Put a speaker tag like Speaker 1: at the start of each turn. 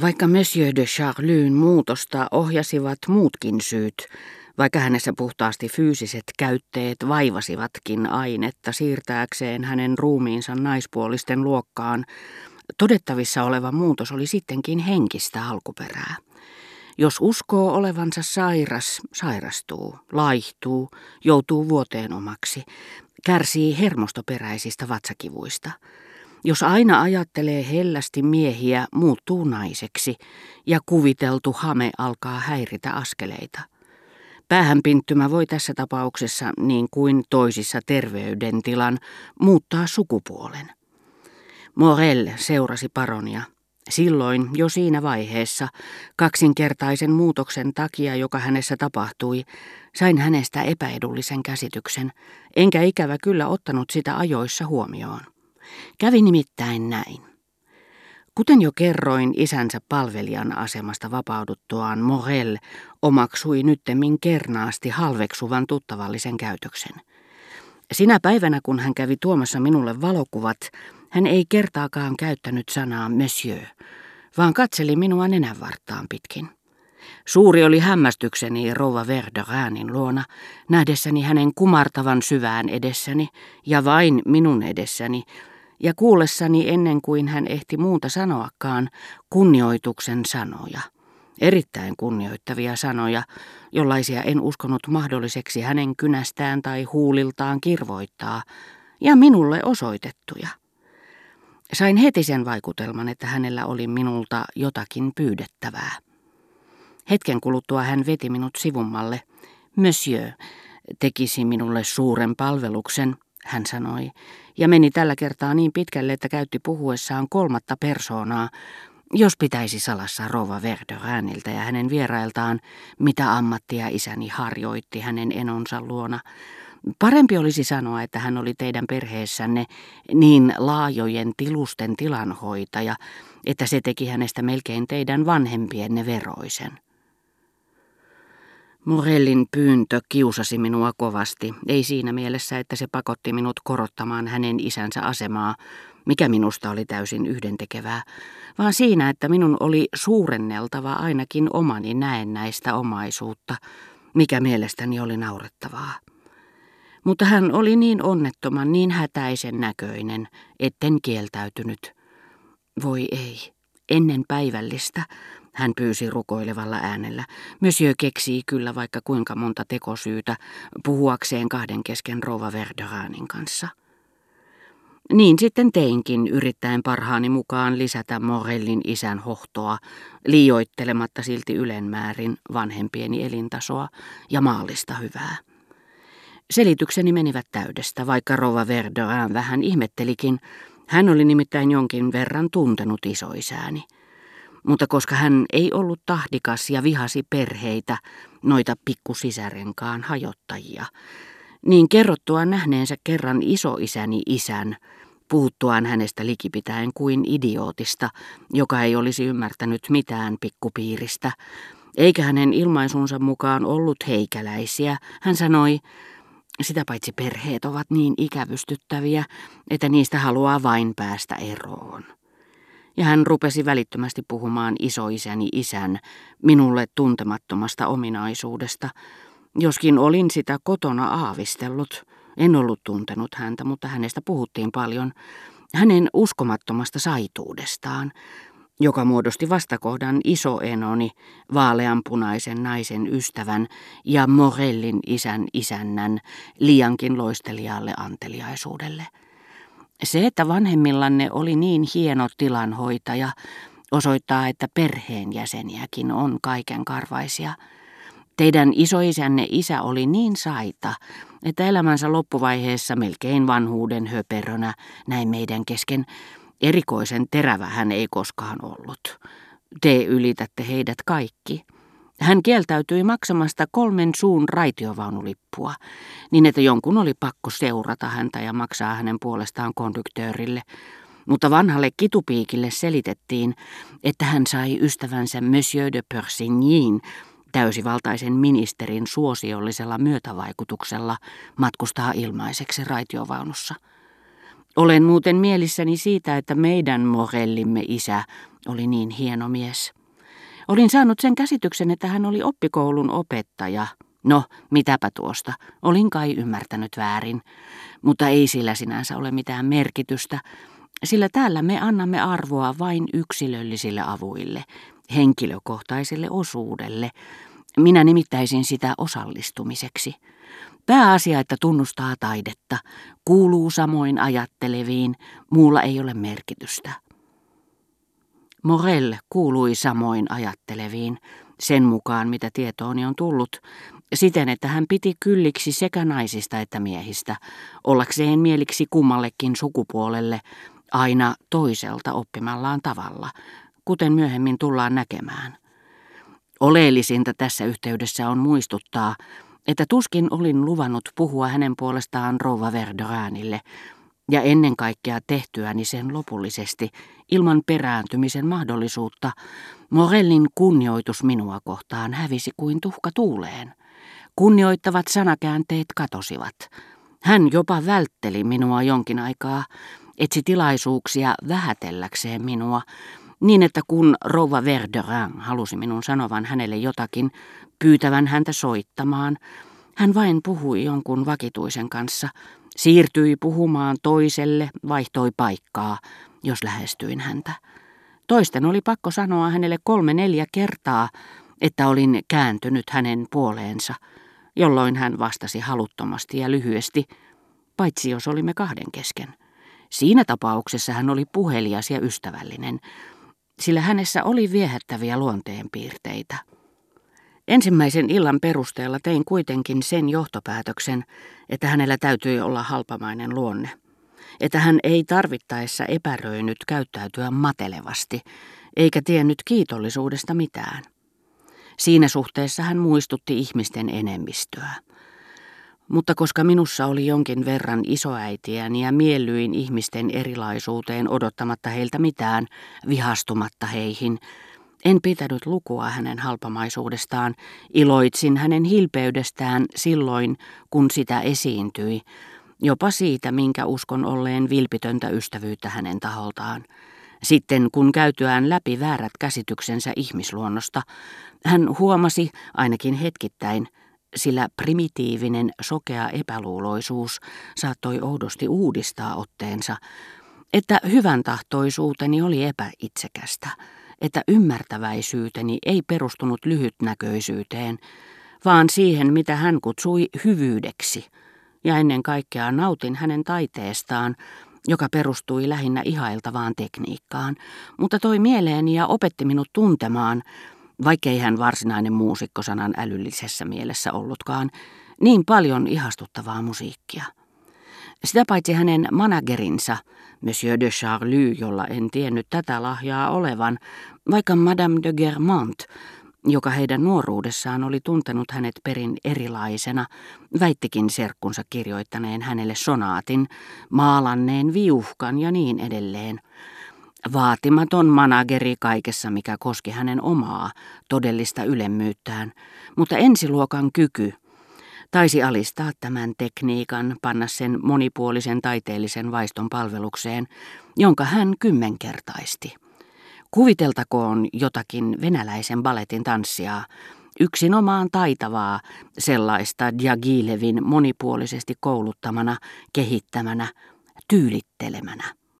Speaker 1: Vaikka Monsieur de Charlyn muutosta ohjasivat muutkin syyt, vaikka hänessä puhtaasti fyysiset käytteet vaivasivatkin ainetta siirtääkseen hänen ruumiinsa naispuolisten luokkaan, todettavissa oleva muutos oli sittenkin henkistä alkuperää. Jos uskoo olevansa sairas, sairastuu, laihtuu, joutuu vuoteen omaksi, kärsii hermostoperäisistä vatsakivuista. Jos aina ajattelee hellästi miehiä, muuttuu naiseksi ja kuviteltu hame alkaa häiritä askeleita. Päähänpinttymä voi tässä tapauksessa, niin kuin toisissa terveydentilan, muuttaa sukupuolen. Morel seurasi paronia. Silloin, jo siinä vaiheessa, kaksinkertaisen muutoksen takia, joka hänessä tapahtui, sain hänestä epäedullisen käsityksen, enkä ikävä kyllä ottanut sitä ajoissa huomioon. Kävi nimittäin näin. Kuten jo kerroin isänsä palvelijan asemasta vapauduttuaan, Morel omaksui nyttemmin kernaasti halveksuvan tuttavallisen käytöksen. Sinä päivänä, kun hän kävi tuomassa minulle valokuvat, hän ei kertaakaan käyttänyt sanaa monsieur, vaan katseli minua nenänvartaan pitkin. Suuri oli hämmästykseni rouva Verderäänin luona, nähdessäni hänen kumartavan syvään edessäni ja vain minun edessäni, ja kuullessani ennen kuin hän ehti muuta sanoakaan kunnioituksen sanoja. Erittäin kunnioittavia sanoja, jollaisia en uskonut mahdolliseksi hänen kynästään tai huuliltaan kirvoittaa, ja minulle osoitettuja. Sain heti sen vaikutelman, että hänellä oli minulta jotakin pyydettävää. Hetken kuluttua hän veti minut sivummalle. Monsieur, tekisi minulle suuren palveluksen, hän sanoi, ja meni tällä kertaa niin pitkälle, että käytti puhuessaan kolmatta persoonaa, jos pitäisi salassa Rova Verderääniltä ja hänen vierailtaan, mitä ammattia isäni harjoitti hänen enonsa luona, Parempi olisi sanoa, että hän oli teidän perheessänne niin laajojen tilusten tilanhoitaja, että se teki hänestä melkein teidän vanhempienne veroisen. Morellin pyyntö kiusasi minua kovasti, ei siinä mielessä, että se pakotti minut korottamaan hänen isänsä asemaa, mikä minusta oli täysin yhdentekevää, vaan siinä, että minun oli suurenneltava ainakin omani näennäistä omaisuutta, mikä mielestäni oli naurettavaa. Mutta hän oli niin onnettoman, niin hätäisen näköinen, etten kieltäytynyt. Voi ei, ennen päivällistä, hän pyysi rukoilevalla äänellä. Monsieur keksii kyllä vaikka kuinka monta tekosyytä puhuakseen kahden kesken Rova Verderanin kanssa. Niin sitten teinkin yrittäen parhaani mukaan lisätä Morellin isän hohtoa, liioittelematta silti ylenmäärin vanhempieni elintasoa ja maallista hyvää. Selitykseni menivät täydestä, vaikka Rova Verderin vähän ihmettelikin. Hän oli nimittäin jonkin verran tuntenut isoisääni. Mutta koska hän ei ollut tahdikas ja vihasi perheitä, noita pikkusisärenkaan hajottajia, niin kerrottua nähneensä kerran isoisäni isän, puuttuaan hänestä likipitäen kuin idiootista, joka ei olisi ymmärtänyt mitään pikkupiiristä, eikä hänen ilmaisunsa mukaan ollut heikäläisiä, hän sanoi, sitä paitsi perheet ovat niin ikävystyttäviä, että niistä haluaa vain päästä eroon. Ja hän rupesi välittömästi puhumaan isoisäni isän minulle tuntemattomasta ominaisuudesta, joskin olin sitä kotona aavistellut. En ollut tuntenut häntä, mutta hänestä puhuttiin paljon. Hänen uskomattomasta saituudestaan, joka muodosti vastakohdan isoenoni, vaaleanpunaisen naisen ystävän ja Morellin isän isännän liiankin loistelijalle anteliaisuudelle. Se, että vanhemmillanne oli niin hieno tilanhoitaja, osoittaa, että perheenjäseniäkin on kaiken karvaisia. Teidän isoisänne isä oli niin saita, että elämänsä loppuvaiheessa melkein vanhuuden höperönä, näin meidän kesken, Erikoisen terävä hän ei koskaan ollut. Te ylitätte heidät kaikki. Hän kieltäytyi maksamasta kolmen suun raitiovaunulippua, niin että jonkun oli pakko seurata häntä ja maksaa hänen puolestaan konduktöörille. Mutta vanhalle kitupiikille selitettiin, että hän sai ystävänsä Monsieur de Persignin täysivaltaisen ministerin suosiollisella myötävaikutuksella matkustaa ilmaiseksi raitiovaunussa. Olen muuten mielissäni siitä, että meidän Morellimme isä oli niin hieno mies. Olin saanut sen käsityksen, että hän oli oppikoulun opettaja. No, mitäpä tuosta, olin kai ymmärtänyt väärin, mutta ei sillä sinänsä ole mitään merkitystä, sillä täällä me annamme arvoa vain yksilöllisille avuille, henkilökohtaiselle osuudelle. Minä nimittäisin sitä osallistumiseksi. Pääasia, että tunnustaa taidetta, kuuluu samoin ajatteleviin, muulla ei ole merkitystä. Morel kuului samoin ajatteleviin, sen mukaan mitä tietooni on tullut, siten että hän piti kylliksi sekä naisista että miehistä, ollakseen mieliksi kummallekin sukupuolelle, aina toiselta oppimallaan tavalla, kuten myöhemmin tullaan näkemään. Oleellisinta tässä yhteydessä on muistuttaa, että tuskin olin luvannut puhua hänen puolestaan rouva Verderanille, ja ennen kaikkea tehtyäni sen lopullisesti, ilman perääntymisen mahdollisuutta, Morellin kunnioitus minua kohtaan hävisi kuin tuhka tuuleen. Kunnioittavat sanakäänteet katosivat. Hän jopa vältteli minua jonkin aikaa, etsi tilaisuuksia vähätelläkseen minua, niin että kun rouva Verderin halusi minun sanovan hänelle jotakin, pyytävän häntä soittamaan, hän vain puhui jonkun vakituisen kanssa, siirtyi puhumaan toiselle, vaihtoi paikkaa, jos lähestyin häntä. Toisten oli pakko sanoa hänelle kolme neljä kertaa, että olin kääntynyt hänen puoleensa, jolloin hän vastasi haluttomasti ja lyhyesti, paitsi jos olimme kahden kesken. Siinä tapauksessa hän oli puhelias ja ystävällinen, sillä hänessä oli viehättäviä luonteenpiirteitä. Ensimmäisen illan perusteella tein kuitenkin sen johtopäätöksen, että hänellä täytyi olla halpamainen luonne. Että hän ei tarvittaessa epäröinyt käyttäytyä matelevasti, eikä tiennyt kiitollisuudesta mitään. Siinä suhteessa hän muistutti ihmisten enemmistöä. Mutta koska minussa oli jonkin verran isoäitiäni ja miellyin ihmisten erilaisuuteen odottamatta heiltä mitään, vihastumatta heihin, en pitänyt lukua hänen halpamaisuudestaan, iloitsin hänen hilpeydestään silloin, kun sitä esiintyi, jopa siitä, minkä uskon olleen vilpitöntä ystävyyttä hänen taholtaan. Sitten kun käytyään läpi väärät käsityksensä ihmisluonnosta, hän huomasi, ainakin hetkittäin, sillä primitiivinen sokea epäluuloisuus saattoi oudosti uudistaa otteensa, että hyvän tahtoisuuteni oli epäitsekästä, että ymmärtäväisyyteni ei perustunut lyhytnäköisyyteen, vaan siihen, mitä hän kutsui hyvyydeksi, ja ennen kaikkea nautin hänen taiteestaan, joka perustui lähinnä ihailtavaan tekniikkaan, mutta toi mieleeni ja opetti minut tuntemaan, vaikkei hän varsinainen muusikko sanan älyllisessä mielessä ollutkaan, niin paljon ihastuttavaa musiikkia. Sitä paitsi hänen managerinsa, Monsieur de Charlie, jolla en tiennyt tätä lahjaa olevan, vaikka Madame de Germont, joka heidän nuoruudessaan oli tuntenut hänet perin erilaisena, väittikin serkkunsa kirjoittaneen hänelle sonaatin, maalanneen viuhkan ja niin edelleen. Vaatimaton manageri kaikessa, mikä koski hänen omaa todellista ylemmyyttään, mutta ensiluokan kyky taisi alistaa tämän tekniikan, panna sen monipuolisen taiteellisen vaiston palvelukseen, jonka hän kymmenkertaisti. Kuviteltakoon jotakin venäläisen baletin tanssia, yksinomaan taitavaa, sellaista Diagilevin monipuolisesti kouluttamana, kehittämänä, tyylittelemänä.